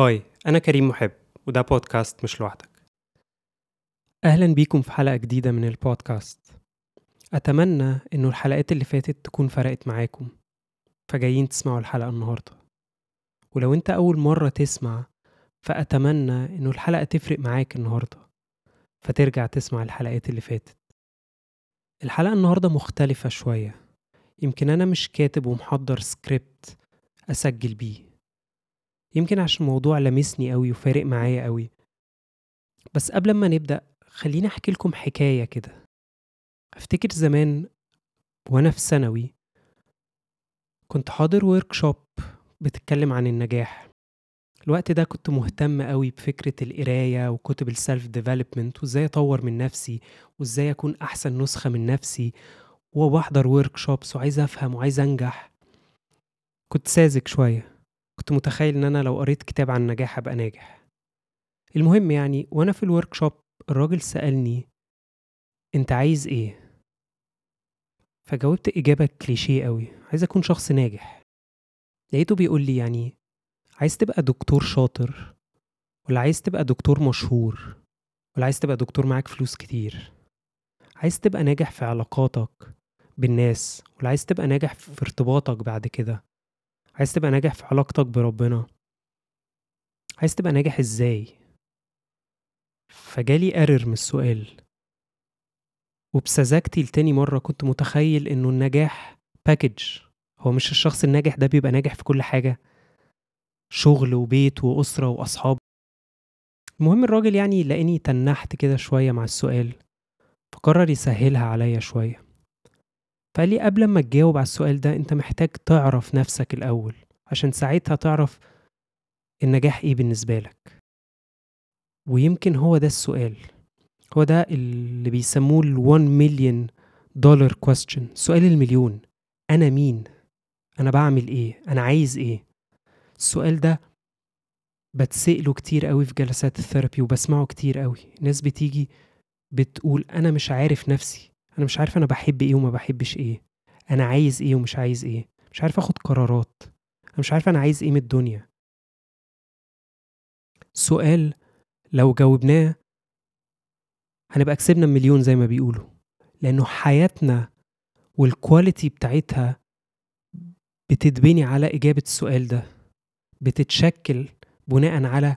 هاي أنا كريم محب وده بودكاست مش لوحدك. أهلا بيكم في حلقة جديدة من البودكاست. أتمنى إنه الحلقات اللي فاتت تكون فرقت معاكم فجايين تسمعوا الحلقة النهاردة. ولو أنت أول مرة تسمع فأتمنى إنه الحلقة تفرق معاك النهاردة فترجع تسمع الحلقات اللي فاتت. الحلقة النهاردة مختلفة شوية. يمكن أنا مش كاتب ومحضر سكريبت أسجل بيه. يمكن عشان الموضوع لمسني قوي وفارق معايا قوي بس قبل ما نبدأ خليني أحكي لكم حكاية كده. أفتكر زمان وأنا في ثانوي كنت حاضر workshop بتتكلم عن النجاح. الوقت ده كنت مهتم قوي بفكرة القراية وكتب ال self development وإزاي أطور من نفسي وإزاي أكون أحسن نسخة من نفسي وبحضر workshops وعايز أفهم وعايز أنجح. كنت ساذج شوية. كنت متخيل إن أنا لو قريت كتاب عن النجاح ابقى ناجح. المهم يعني وأنا في ال workshop الراجل سألني أنت عايز إيه؟ فجاوبت إجابة كليشيه قوي عايز أكون شخص ناجح. لقيته بيقول لي يعني عايز تبقى دكتور شاطر ولا عايز تبقى دكتور مشهور ولا عايز تبقى دكتور معاك فلوس كتير؟ عايز تبقى ناجح في علاقاتك بالناس ولا عايز تبقى ناجح في ارتباطك بعد كده؟ عايز تبقى ناجح في علاقتك بربنا؟ عايز تبقى ناجح إزاي؟ فجالي قرر من السؤال. وبسذاجتي لتاني مرة كنت متخيل إنه النجاح باكج هو مش الشخص الناجح ده بيبقى ناجح في كل حاجة. شغل وبيت وأسرة وأصحاب. المهم الراجل يعني لقاني تنحت كده شوية مع السؤال. فقرر يسهلها عليا شوية. فقال لي قبل ما تجاوب على السؤال ده انت محتاج تعرف نفسك الأول؟ عشان ساعتها تعرف النجاح إيه بالنسبة لك. ويمكن هو ده السؤال. هو ده اللي بيسموه ال 1 مليون دولار question. سؤال المليون. أنا مين؟ أنا بعمل إيه؟ أنا عايز إيه؟ السؤال ده بتسأله كتير قوي في جلسات الثيرابي وبسمعه كتير قوي. ناس بتيجي بتقول أنا مش عارف نفسي. أنا مش عارف أنا بحب إيه وما بحبش إيه. أنا عايز إيه ومش عايز إيه. مش عارف أخد قرارات. أنا مش عارف أنا عايز إيه من الدنيا. سؤال لو جاوبناه هنبقى كسبنا مليون زي ما بيقولوا. لأنه حياتنا والكواليتي بتاعتها بتتبني على إجابة السؤال ده. بتتشكل بناء على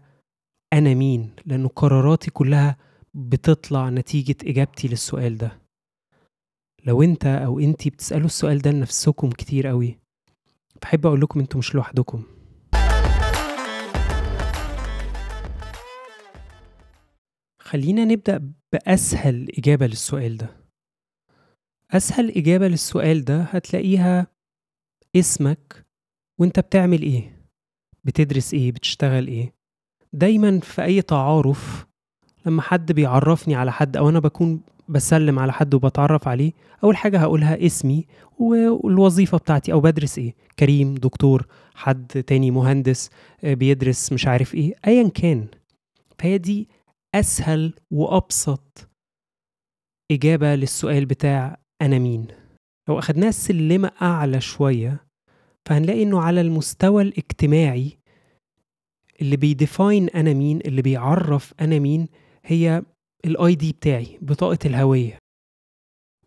أنا مين. لأنه قراراتي كلها بتطلع نتيجة إجابتي للسؤال ده. لو أنت أو أنتي بتسألوا السؤال ده لنفسكم كتير قوي بحب أقول لكم أنتوا مش لوحدكم. خلينا نبدأ بأسهل إجابة للسؤال ده. أسهل إجابة للسؤال ده هتلاقيها اسمك وانت بتعمل إيه؟ بتدرس إيه؟ بتشتغل إيه؟ دايما في أي تعارف لما حد بيعرفني على حد أو أنا بكون بسلم على حد وبتعرف عليه أول حاجة هقولها اسمي والوظيفة بتاعتي أو بدرس إيه كريم دكتور حد تاني مهندس بيدرس مش عارف إيه ايا كان. فهي دي أسهل وأبسط إجابة للسؤال بتاع أنا مين. لو أخدناها السلمه أعلى شوية فهنلاقي إنه على المستوى الاجتماعي اللي بي define أنا مين اللي بيعرف أنا مين هي ال ID بتاعي بطاقة الهوية.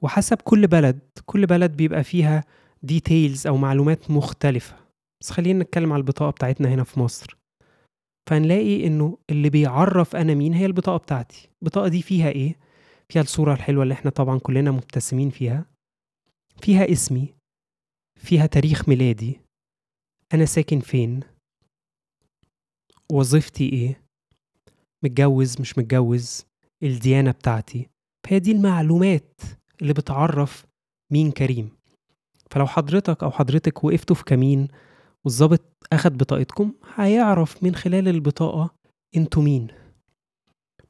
وحسب كل بلد كل بلد بيبقى فيها ديتيلز أو معلومات مختلفة. بس خلينا نتكلم على البطاقة بتاعتنا هنا في مصر. فهنلاقي إنه اللي بيعرف أنا مين هي البطاقة بتاعتي. البطاقة دي فيها إيه؟ فيها الصورة الحلوة اللي إحنا طبعا كلنا مبتسمين فيها. فيها اسمي. فيها تاريخ ميلادي. أنا ساكن فين؟ وظيفتي إيه؟ متجوز مش متجوز؟ الديانة بتاعتي. فهي دي المعلومات اللي بتعرف مين كريم. فلو حضرتك أو حضرتك وقفتوا في كمين والظابط أخد بطاقتكم هيعرف من خلال البطاقة أنتوا مين.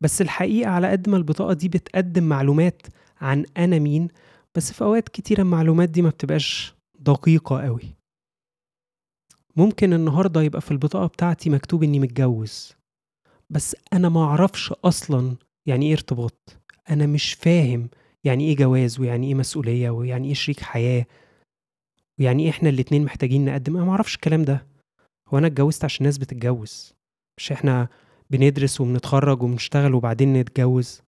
بس الحقيقة على قد ما البطاقة دي بتقدم معلومات عن أنا مين بس في أوقات كتيرة المعلومات دي ما بتبقاش دقيقة قوي. ممكن النهاردة يبقى في البطاقة بتاعتي مكتوب إني متجوز بس أنا ما أعرفش أصلا يعني إيه ارتباط؟ أنا مش فاهم يعني إيه جواز ويعني إيه مسؤولية ويعني إيه شريك حياة ويعني إيه إحنا الاتنين محتاجين نقدم. أنا ما أعرفش الكلام ده. هو أنا اتجوزت عشان الناس بتتجوز مش إحنا بندرس وبنتخرج وبنشتغل وبعدين نتجوز.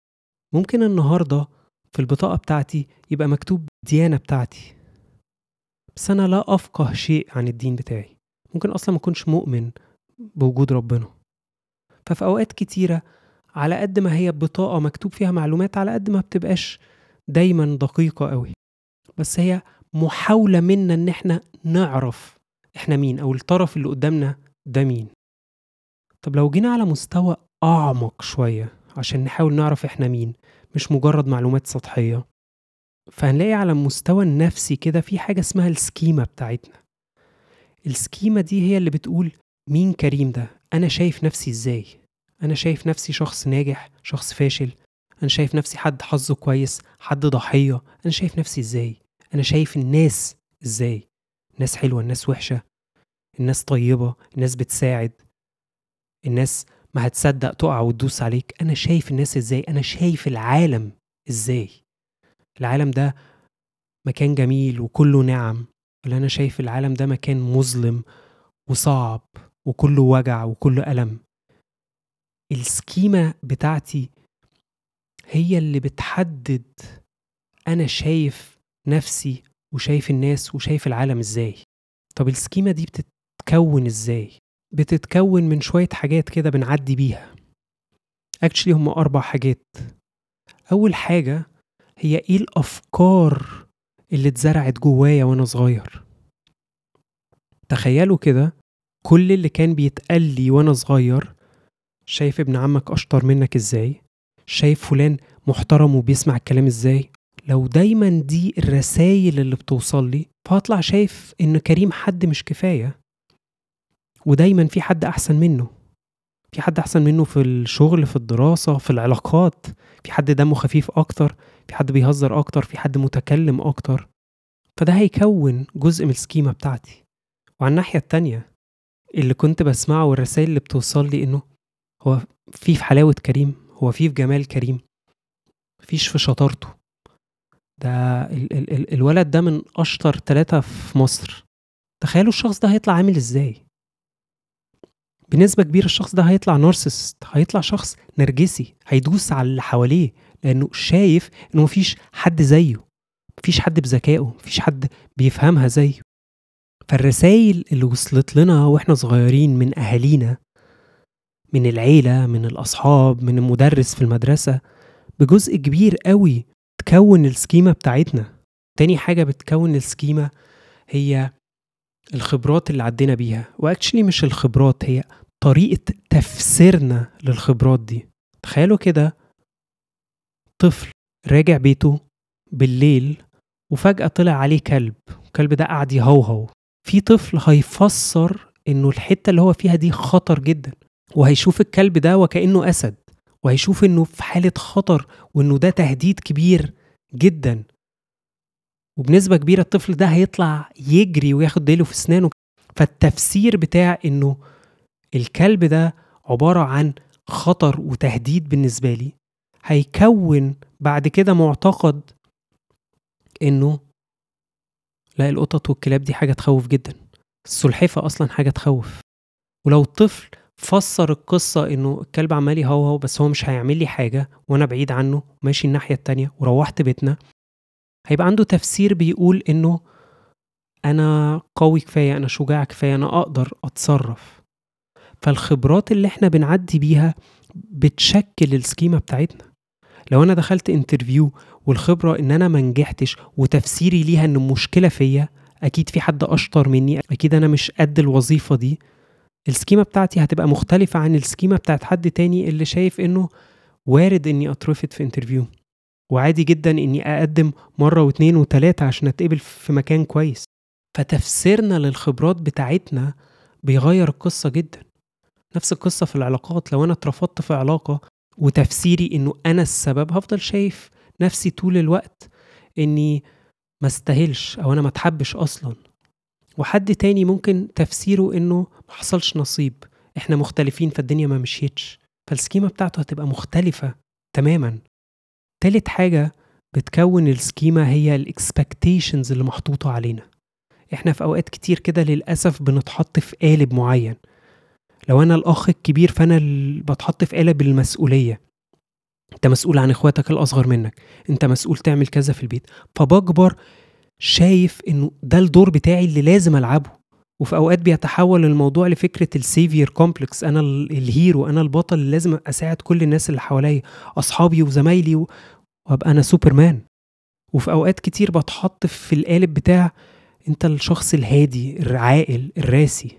ممكن النهاردة في البطاقة بتاعتي يبقى مكتوب الديانة بتاعتي بس أنا لا أفقه شيء عن الدين بتاعي. ممكن أصلا ما أكونش مؤمن بوجود ربنا. ففي أوقات كتيرة على قد ما هي بطاقة مكتوب فيها معلومات على قد ما بتبقاش دايما دقيقة قوي. بس هي محاولة منا إن إحنا نعرف إحنا مين أو الطرف اللي قدامنا ده مين. طب لو جينا على مستوى أعمق شوية عشان نحاول نعرف إحنا مين مش مجرد معلومات سطحية فهنلاقي على المستوى النفسي كده في حاجة اسمها السكيمة بتاعتنا. السكيمة دي هي اللي بتقول مين كريم ده؟ أنا شايف نفسي إزاي؟ أنا شايف نفسي شخص ناجح شخص فاشل. أنا شايف نفسي حد حظه كويس حد ضحية. أنا شايف نفسي إزاي؟ أنا شايف الناس إزاي؟ الناس حلوة الناس وحشة. الناس طيبة الناس بتساعد. الناس ما هتصدق تقع وتدوس عليك. أنا شايف الناس إزاي؟ أنا شايف العالم إزاي؟ العالم ده مكان جميل وكله نعم ولا أنا شايف العالم ده مكان مظلم وصعب وكله وجع وكله ألم. ال schema بتاعتي هي اللي بتحدد أنا شايف نفسي وشايف الناس وشايف العالم إزاي. طب ال schema دي بتتكون إزاي؟ بتتكون من شوية حاجات كده بنعدي بيها. actually هم أربع حاجات. أول حاجة هي إيه الأفكار اللي اتزرعت جوايا وأنا صغير؟ تخيلوا كده كل اللي كان بيتقال لي وأنا صغير شايف ابن عمك أشطر منك إزاي؟ شايف فلان محترم وبيسمع الكلام إزاي؟ لو دايما دي الرسايل اللي بتوصل لي فهطلع شايف إن كريم حد مش كفاية. ودايما في حد أحسن منه. في حد أحسن منه في الشغل في الدراسة في العلاقات. في حد دمه خفيف أكتر في حد بيهزر أكتر في حد متكلم أكتر. فده هيكون جزء من السكيمة بتاعتي. وعلى الناحية التانية اللي كنت بسمعه والرسائل اللي بتوصل لي إنه هو في في حلاوة كريم هو في في جمال كريم مفيش في شطارته. ده ال ال ال الولد ده من أشطر ثلاثة في مصر. تخيلوا الشخص ده هيطلع عامل إزاي؟ بنسبة كبيرة الشخص ده هيطلع نارسست هيطلع شخص نرجسي هيدوس على اللي حواليه لأنه شايف إنه مفيش حد زيه مفيش حد بذكائه مفيش حد بيفهمها زيه. فالرسائل اللي وصلت لنا وإحنا صغيرين من أهالينا من العيلة من الأصحاب من المدرس في المدرسة بجزء كبير قوي تكون السكيمة بتاعتنا. تاني حاجة بتكون السكيمة هي الخبرات اللي عدينا بيها. واكشلي مش الخبرات هي طريقة تفسيرنا للخبرات دي. تخيلوا كده طفل راجع بيته بالليل وفجأة طلع عليه كلب. الكلب ده قعد يهوهو. في طفل هيفسر إنه الحتة اللي هو فيها دي خطر جدا. وهيشوف الكلب ده وكأنه أسد وهيشوف إنه في حالة خطر وإنه ده تهديد كبير جدا. وبنسبة كبيرة الطفل ده هيطلع يجري وياخد ديله في أسنانه. فالتفسير بتاع إنه الكلب ده عبارة عن خطر وتهديد بالنسبة لي هيكون بعد كده معتقد إنه لا القطط والكلاب دي حاجة تخوف جدا. السلحفة أصلا حاجة تخوف. ولو الطفل فسر القصة إنه الكلب عمال يهوهو بس هو مش هيعمل لي حاجة وأنا بعيد عنه ماشي الناحية التانية وروحت بيتنا. هيبقى عنده تفسير بيقول إنه أنا قوي كفاية أنا شجاع كفاية أنا أقدر أتصرف. فالخبرات اللي إحنا بنعدي بيها بتشكل ال schema بتاعتنا. لو أنا دخلت interview والخبرة إن أنا منجحتش وتفسيري ليها إن المشكلة فيا أكيد في حد أشطر مني أكيد أنا مش قد الوظيفة دي. ال schema بتاعتي هتبقى مختلفة عن ال schema بتاعت حد تاني اللي شايف إنه وارد إني أترفض في interview وعادي جدا إني أقدم مرة واتنين وتلاتة عشان أتقبل في مكان كويس. فتفسيرنا للخبرات بتاعتنا بيغير القصة جدا. نفس القصة في العلاقات. لو أنا اترفضت في علاقة وتفسيري إنه أنا السبب هفضل شايف نفسي طول الوقت إني ما استاهلش أو أنا ما اتحبش أصلا. وحد تاني ممكن تفسيره إنه ما حصلش نصيب. إحنا مختلفين فالدنيا ما مشيتش. فال schema بتاعته هتبقى مختلفة تماما. تالت حاجة بتكون ال schema هي ال expectations اللي محطوطة علينا. إحنا في أوقات كتير كده للأسف بنتحط في قالب معين. لو أنا الأخ الكبير فأنا بتحط في قالب المسؤولية. أنت مسؤول عن إخواتك الأصغر منك. أنت مسؤول تعمل كذا في البيت. فبكبر شايف إنه ده الدور بتاعي اللي لازم ألعبه. وفي أوقات بيتحول الموضوع لفكرة ال savior complex أنا ال hero أنا البطل اللي لازم أساعد كل الناس اللي حواليا أصحابي وزمايلي وأبقى أنا سوبرمان. وفي أوقات كتير بتحط في القالب بتاع أنت الشخص الهادي العاقل الراسي.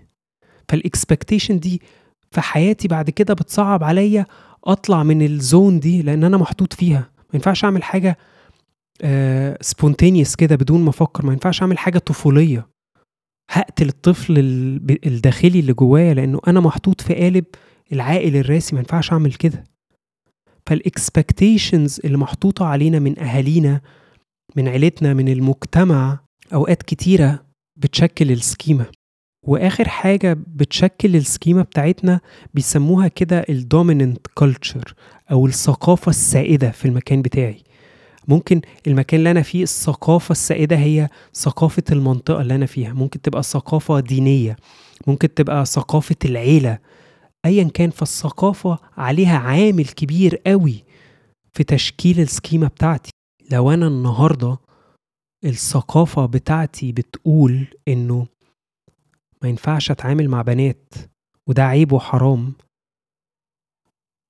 فال expectation دي في حياتي بعد كده بتصعب عليا أطلع من ال zone دي لأن أنا محطوط فيها. ما ينفعش أعمل حاجة spontaneous كده بدون ما أفكر ما ينفعش اعمل حاجة طفولية. هقتل الطفل الداخلي اللي جوايا لأنه أنا محطوط في قالب العاقل الراسي ما ينفعش أعمل كده. فال expectations اللي محطوطة علينا من أهالينا من عيلتنا من المجتمع أوقات كتيرة بتشكل ال schema وآخر حاجة بتشكل ال schema بتاعتنا بيسموها كده ال dominant culture أو الثقافة السائدة في المكان بتاعي. ممكن المكان اللي أنا فيه الثقافة السائدة هي ثقافة المنطقة اللي أنا فيها. ممكن تبقى ثقافة دينية ممكن تبقى ثقافة العيلة. ايا كان فالثقافة عليها عامل كبير قوي في تشكيل السكيما بتاعتي. لو أنا النهارده الثقافة بتاعتي بتقول إنه ما ينفعش أتعامل مع بنات وده عيب وحرام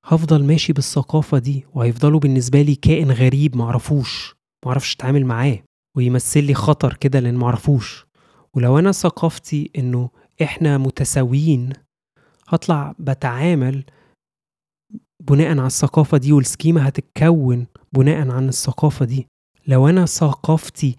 هفضل ماشي بالثقافة دي وهيفضلوا بالنسبة لي كائن غريب معرفوش معرفش أتعامل معاه ويمثل لي خطر كده لأن معرفوش. ولو أنا ثقافتي إنه إحنا متساويين هطلع بتعامل بناء على الثقافة دي وال schema هتتكون بناء عن الثقافة دي. لو أنا ثقافتي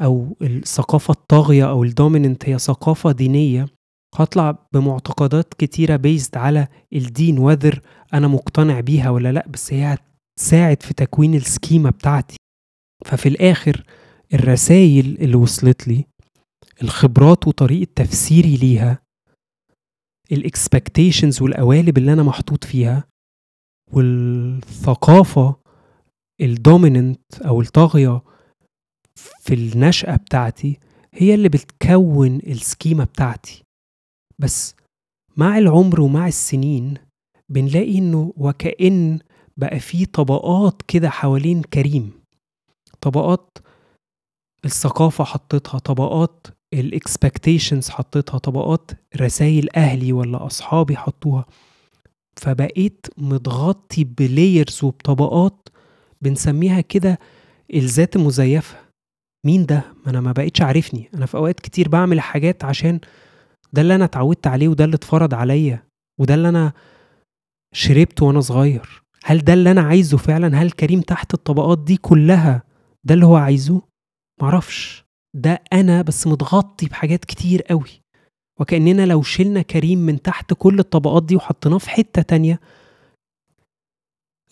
أو الثقافة الطاغية أو ال dominant هي ثقافة دينية هطلع بمعتقدات كتيرة based على الدين whether أنا مقتنع بيها ولا لأ بس هي هتساعد في تكوين ال schema بتاعتي. ففي الآخر الرسائل اللي وصلت لي الخبرات وطريقة تفسيري ليها ال expectations والقوالب اللي أنا محطوط فيها والثقافة ال dominant أو الطاغية في النشأة بتاعتي هي اللي بتكون ال schema بتاعتي. بس مع العمر ومع السنين بنلاقي إنه وكأن بقى في طبقات كده حوالين كريم. طبقات الثقافة حطتها طبقات ال expectations حطتها طبقات رسائل أهلي ولا أصحابي حطوها. فبقيت متغطي ب layers وبطبقات بنسميها كده الذات المزيفة مين ده؟ ما أنا ما بقيتش عارفني. أنا في أوقات كتير بعمل حاجات عشان ده اللي أنا اتعودت عليه وده اللي اتفرض عليا وده اللي أنا شربته وأنا صغير. هل ده اللي أنا عايزه فعلا؟ هل كريم تحت الطبقات دي كلها ده اللي هو عايزه؟ معرفش. ده أنا بس متغطي بحاجات كتير قوي. وكأننا لو شلنا كريم من تحت كل الطبقات دي وحطيناه في حتة تانية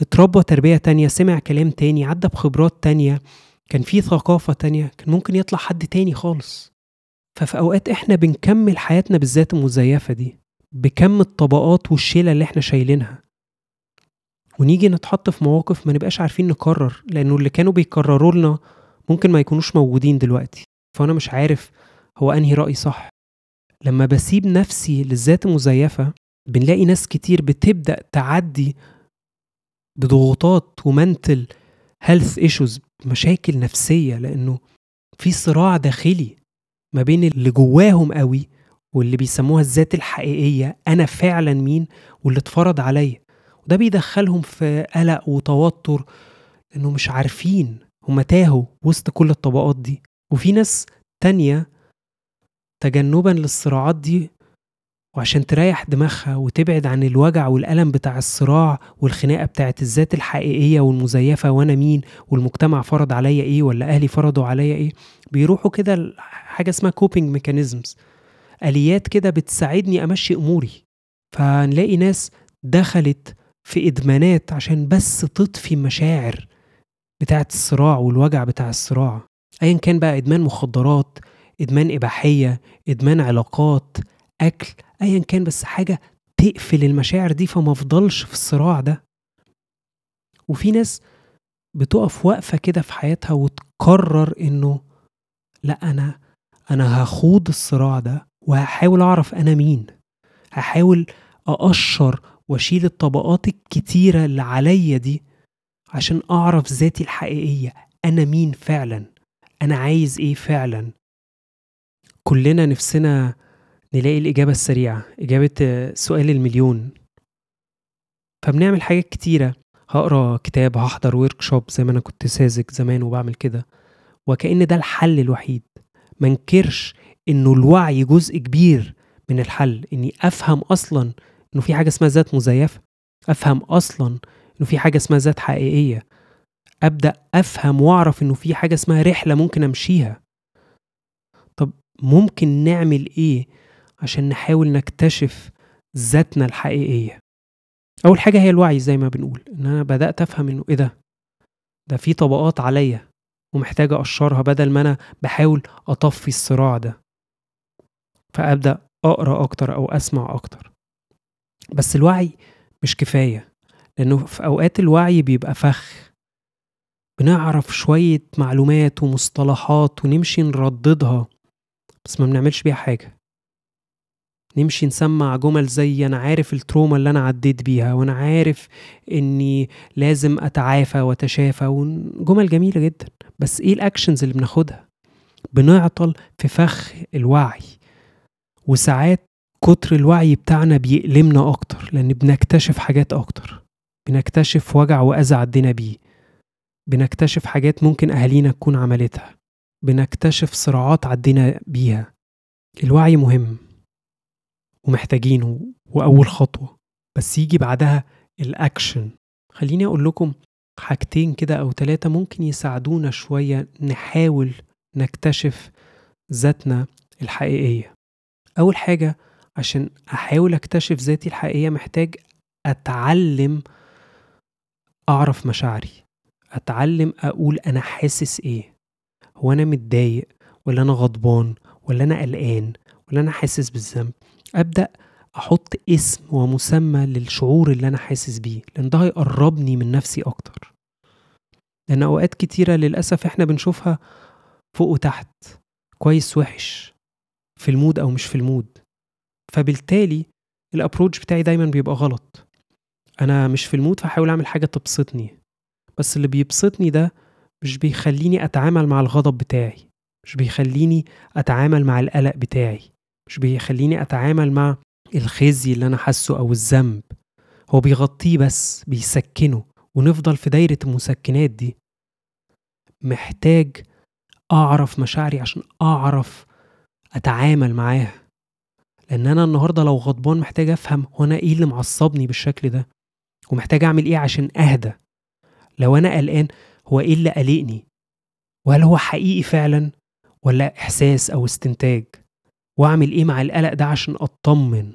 اتربى تربية تانية سمع كلام تاني عدى بخبرات تانية كان في ثقافة تانية كان ممكن يطلع حد تاني خالص. ففي أوقات إحنا بنكمل حياتنا بالذات المزيفة دي بكم الطبقات والشيلة اللي إحنا شايلينها. ونيجي نتحط في مواقف ما نبقاش عارفين نكرر لأنه اللي كانوا بيكرروا لنا ممكن ما يكونوش موجودين دلوقتي. فأنا مش عارف هو أنهي رأي صح. لما بسيب نفسي للذات المزيفة بنلاقي ناس كتير بتبدأ تعدي بضغوطات و mental health issues مشاكل نفسية لأنه في صراع داخلي. ما بين اللي جواهم قوي واللي بيسموها الذات الحقيقية أنا فعلا مين واللي اتفرض عليا. وده بيدخلهم في قلق وتوتر إنه مش عارفين هما تاهوا وسط كل الطبقات دي. وفي ناس تانية تجنبا للصراعات دي وعشان تريح دماغها وتبعد عن الوجع والألم بتاع الصراع والخناقة بتاعت الذات الحقيقية والمزيفة وأنا مين والمجتمع فرض عليا إيه ولا أهلي فرضوا عليا إيه بيروحوا كده حاجة اسمها coping mechanisms آليات كده بتساعدني أمشي أموري. فنلاقي ناس دخلت في إدمانات عشان بس تطفي المشاعر بتاعت الصراع والوجع بتاع الصراع. أيا كان بقى إدمان مخدرات إدمان إباحية إدمان علاقات أكل أيا كان بس حاجة تقفل المشاعر دي فما افضلش في الصراع ده. وفي ناس بتقف وقفة كده في حياتها وتقرر إنه لا أنا أنا هخوض الصراع ده وهحاول أعرف أنا مين. هحاول أقشر وأشيل الطبقات الكتيرة اللي عليا دي عشان أعرف ذاتي الحقيقية. أنا مين فعلا؟ أنا عايز إيه فعلا؟ كلنا نفسنا نلاقي الإجابة السريعة إجابة سؤال المليون. فبنعمل حاجات كتيرة. هقرأ كتاب هحضر ورك شوب زي ما أنا كنت ساذج زمان وبعمل كده. وكأن ده الحل الوحيد. منكرش إنه الوعي جزء كبير من الحل. إني أفهم أصلا إنه في حاجة اسمها ذات مزيفة. أفهم أصلا إنه في حاجة اسمها ذات حقيقية. أبدأ أفهم وأعرف إنه في حاجة اسمها رحلة ممكن أمشيها. طب ممكن نعمل إيه عشان نحاول نكتشف ذاتنا الحقيقية؟ أول حاجة هي الوعي زي ما بنقول. إن أنا بدأت أفهم إنه إيه ده؟ ده في طبقات عليا. ومحتاج أقشرها بدل ما أنا بحاول أطفي الصراع ده. فأبدأ أقرأ أكتر أو أسمع أكتر. بس الوعي مش كفاية لأنه في أوقات الوعي بيبقى فخ. بنعرف شوية معلومات ومصطلحات ونمشي نرددها بس ما بنعملش بيها حاجة. نمشي نسمع جمل زي أنا عارف التروما اللي أنا عديت بيها وأنا عارف إني لازم أتعافى وأتشافى وجمل جميلة جدا. بس إيه الاكشنز اللي بناخدها؟ بنعطل في فخ الوعي وساعات كتر الوعي بتاعنا بيألمنا أكتر لأن بنكتشف حاجات أكتر بنكتشف وجع وأذى عدينا بيه بنكتشف حاجات ممكن أهالينا تكون عملتها بنكتشف صراعات عدينا بيها. الوعي مهم ومحتاجينه وأول خطوة بس يجي بعدها الأكشن خليني أقول لكم حاجتين كده أو ثلاثة ممكن يساعدونا شوية نحاول نكتشف ذاتنا الحقيقية. أول حاجة عشان أحاول أكتشف ذاتي الحقيقية محتاج أتعلم أعرف مشاعري. أتعلم أقول أنا حاسس إيه؟ هو أنا متضايق ولا أنا غضبان ولا أنا قلقان ولا أنا حاسس بالذنب؟ أبدأ أحط اسم ومسمى للشعور اللي أنا حاسس بيه لأن ده هيقربني من نفسي أكتر. لأن أوقات كتيرة للأسف إحنا بنشوفها فوق وتحت كويس وحش في ال mood أو مش في ال mood. فبالتالي ال approach بتاعي دايما بيبقى غلط. أنا مش في ال mood فحاول اعمل حاجة تبسطني. بس اللي بيبسطني ده مش بيخليني اتعامل مع الغضب بتاعي مش بيخليني اتعامل مع القلق بتاعي مش بيخليني اتعامل مع الخزي اللي أنا حاسه أو الذنب هو بيغطيه بس بيسكنه ونفضل في دايرة المسكنات دي. محتاج أعرف مشاعري عشان أعرف أتعامل معاها. لأن أنا النهارده لو غضبان محتاج أفهم هو أنا إيه اللي معصبني بالشكل ده ومحتاج أعمل إيه عشان أهدى. لو أنا قلقان هو إيه اللي قلقني؟ وهل هو حقيقي فعلا ولا إحساس أو استنتاج؟ وأعمل إيه مع القلق ده عشان أطمن؟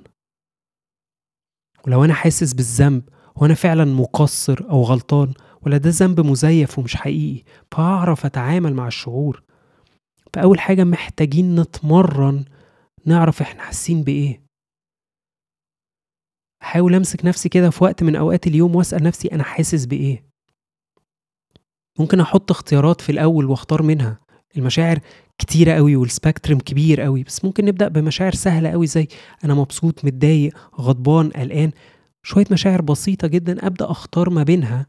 ولو أنا حاسس بالذنب هو أنا فعلا مقصر أو غلطان ولا ده ذنب مزيف ومش حقيقي فاعرف أتعامل مع الشعور. فأول حاجة محتاجين نتمرن نعرف إحنا حاسين بإيه. أحاول أمسك نفسي كده في وقت من أوقات اليوم وأسأل نفسي أنا حاسس بإيه. ممكن أحط اختيارات في الأول وأختار منها. المشاعر كتيرة قوي والسبكترم كبير قوي. بس ممكن نبدأ بمشاعر سهلة قوي زي أنا مبسوط متضايق غضبان قلقان. شوية مشاعر بسيطة جدا أبدأ أختار ما بينها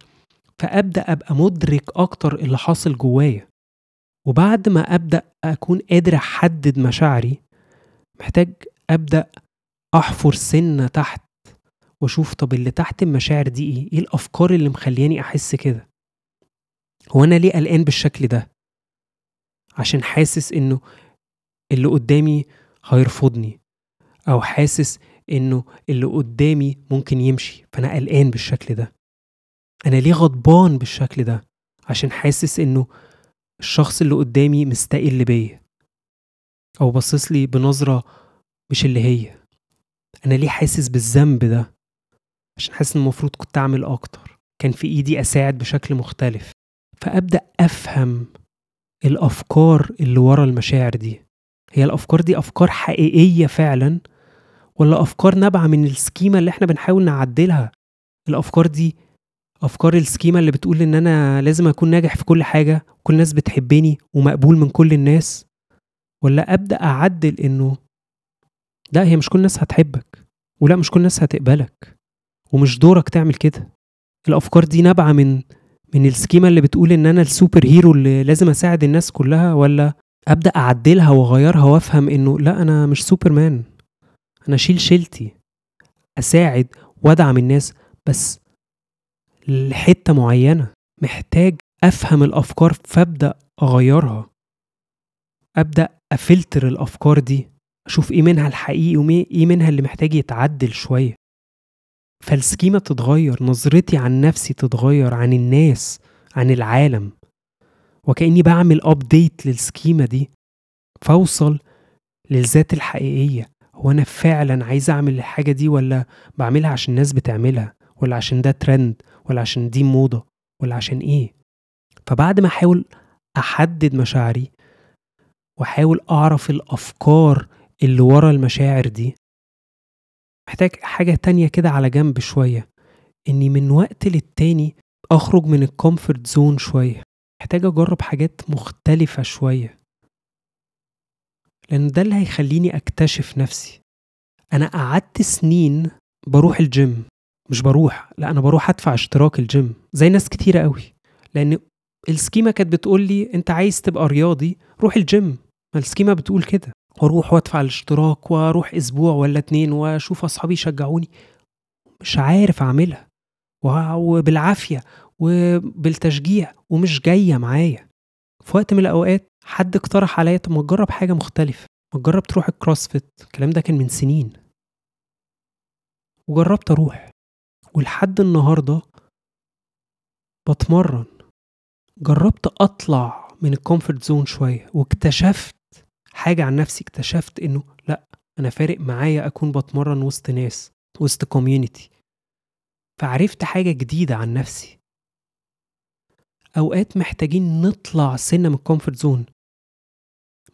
فأبدأ أبقى مدرك أكتر اللي حاصل جوايا. وبعد ما أبدأ أكون قادر أحدد مشاعري محتاج أبدأ أحفر سنة تحت وأشوف طب اللي تحت المشاعر دي إيه؟ إيه الأفكار اللي مخلياني أحس كده؟ هو أنا ليه قلقان بالشكل ده؟ عشان حاسس إنه اللي قدامي هيرفضني أو حاسس إنه اللي قدامي ممكن يمشي فأنا قلقان بالشكل ده. أنا ليه غضبان بالشكل ده؟ عشان حاسس إنه الشخص اللي قدامي مستقل بيا أو باصص لي بنظرة مش اللي هي. أنا ليه حاسس بالذنب ده؟ عشان حاسس ان المفروض كنت أعمل أكتر. كان في إيدي أساعد بشكل مختلف. فأبدأ أفهم الأفكار اللي ورا المشاعر دي. هي الأفكار دي أفكار حقيقية فعلا ولا أفكار نابعة من السكيمة اللي إحنا بنحاول نعدلها؟ الأفكار دي أفكار ال schema اللي بتقول إن أنا لازم أكون ناجح في كل حاجة كل الناس بتحبني ومقبول من كل الناس؟ ولا أبدأ أعدل إنه لا هي مش كل الناس هتحبك ولا مش كل الناس هتقبلك ومش دورك تعمل كده؟ الأفكار دي نابعة من من ال schema اللي بتقول إن أنا ال super hero اللي لازم أساعد الناس كلها ولا أبدأ أعدلها وأغيرها وأفهم إنه لا أنا مش سوبرمان. أنا أشيل شيلتي أساعد وأدعم الناس بس لحتة معينة محتاج أفهم الأفكار فأبدأ أغيرها. أبدأ أفلتر الأفكار دي أشوف إيه منها الحقيقي وايه منها اللي محتاج يتعدل شوية. فال schema تتغير نظرتي عن نفسي تتغير عن الناس عن العالم. وكأني بعمل update لل schema دي فأوصل للذات الحقيقية. هو أنا فعلا عايز أعمل الحاجة دي ولا بعملها عشان الناس بتعملها؟ ولا عشان ده ترند ولا عشان دي موضة؟ ولا عشان إيه؟ فبعد ما أحاول أحدد مشاعري وأحاول أعرف الأفكار اللي ورا المشاعر دي محتاج حاجة تانية كده على جنب شوية إني من وقت للتاني أخرج من ال comfort zone شوية محتاج أجرب حاجات مختلفة شوية. لأن ده اللي هيخليني أكتشف نفسي. أنا قعدت سنين بروح الجيم مش بروح لا أنا بروح أدفع اشتراك الجيم زي ناس كتيرة قوي. لأن ال schema كانت بتقول لي أنت عايز تبقى رياضي روح الجيم ما ال schema بتقول كده. وأروح وادفع الاشتراك وأروح أسبوع ولا اتنين وأشوف أصحابي يشجعوني. مش عارف أعملها. وبالعافية وبالتشجيع ومش جاية معايا. في وقت من الأوقات حد اقترح عليا طب ما تجرب حاجة مختلفة ما تجرب تروح ال CrossFit الكلام ده كان من سنين. وجربت أروح. ولحد النهارده بتمرن. جربت أطلع من ال comfort zone شوية واكتشفت حاجة عن نفسي اكتشفت إنه لأ أنا فارق معايا أكون بتمرن وسط ناس وسط community فعرفت حاجة جديدة عن نفسي. أوقات محتاجين نطلع سنة من ال comfort zone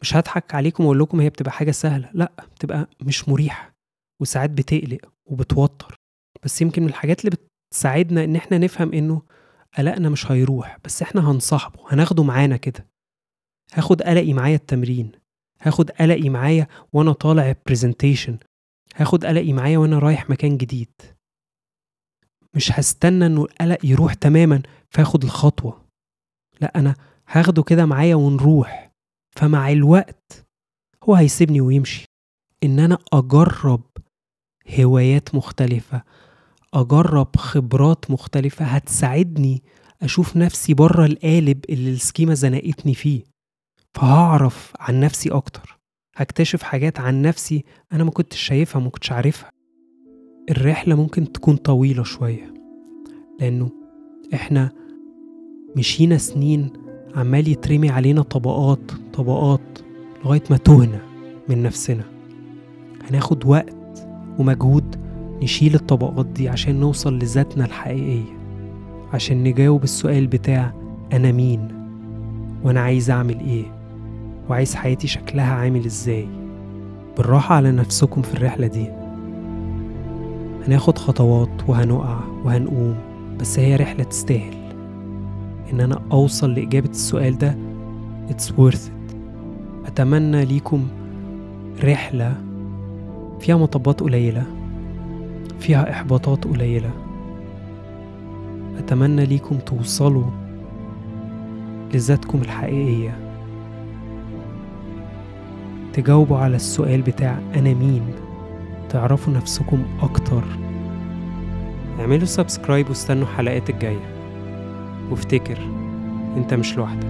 مش هضحك عليكم وأقول لكم هي بتبقى حاجة سهلة لأ بتبقى مش مريحة وساعات بتقلق وبتوتر. بس يمكن من الحاجات اللي بتساعدنا إن إحنا نفهم إنه قلقنا مش هيروح بس إحنا هنصاحبه هناخده معانا كده. هاخد قلقي معايا التمرين. هاخد قلقي معايا وأنا طالع presentation هاخد قلقي معايا وأنا رايح مكان جديد. مش هستنى إنه القلق يروح تماما فآخد الخطوة. لا أنا هاخده كده معايا ونروح. فمع الوقت هو هيسيبني ويمشي. إن أنا أجرب هوايات مختلفة أجرب خبرات مختلفة هتساعدني أشوف نفسي بره القالب اللي ال schema زنقتني فيه. فهعرف عن نفسي أكتر. هكتشف حاجات عن نفسي أنا ما كنتش شايفها ما كنتش عارفها. الرحلة ممكن تكون طويلة شوية لأنه إحنا مشينا سنين عمال يترمي علينا طبقات طبقات لغاية ما تهنا من نفسنا. هناخد وقت ومجهود نشيل الطبقات دي عشان نوصل لذاتنا الحقيقية عشان نجاوب السؤال بتاع أنا مين؟ وأنا عايز أعمل إيه؟ وعايز حياتي شكلها عامل إزاي. بالراحة على نفسكم في الرحلة دي. هناخد خطوات وهنقع وهنقوم بس هي رحلة تستاهل. إن أنا أوصل لإجابة السؤال ده It's worth it. أتمنى ليكم رحلة فيها مطبات قليلة فيها إحباطات قليلة. أتمنى ليكم توصلوا لذاتكم الحقيقية. تجاوبوا على السؤال بتاع أنا مين؟ تعرفوا نفسكم أكتر. اعملوا سبسكرايب واستنوا الحلقات الجاية. وافتكر أنت مش لوحدك.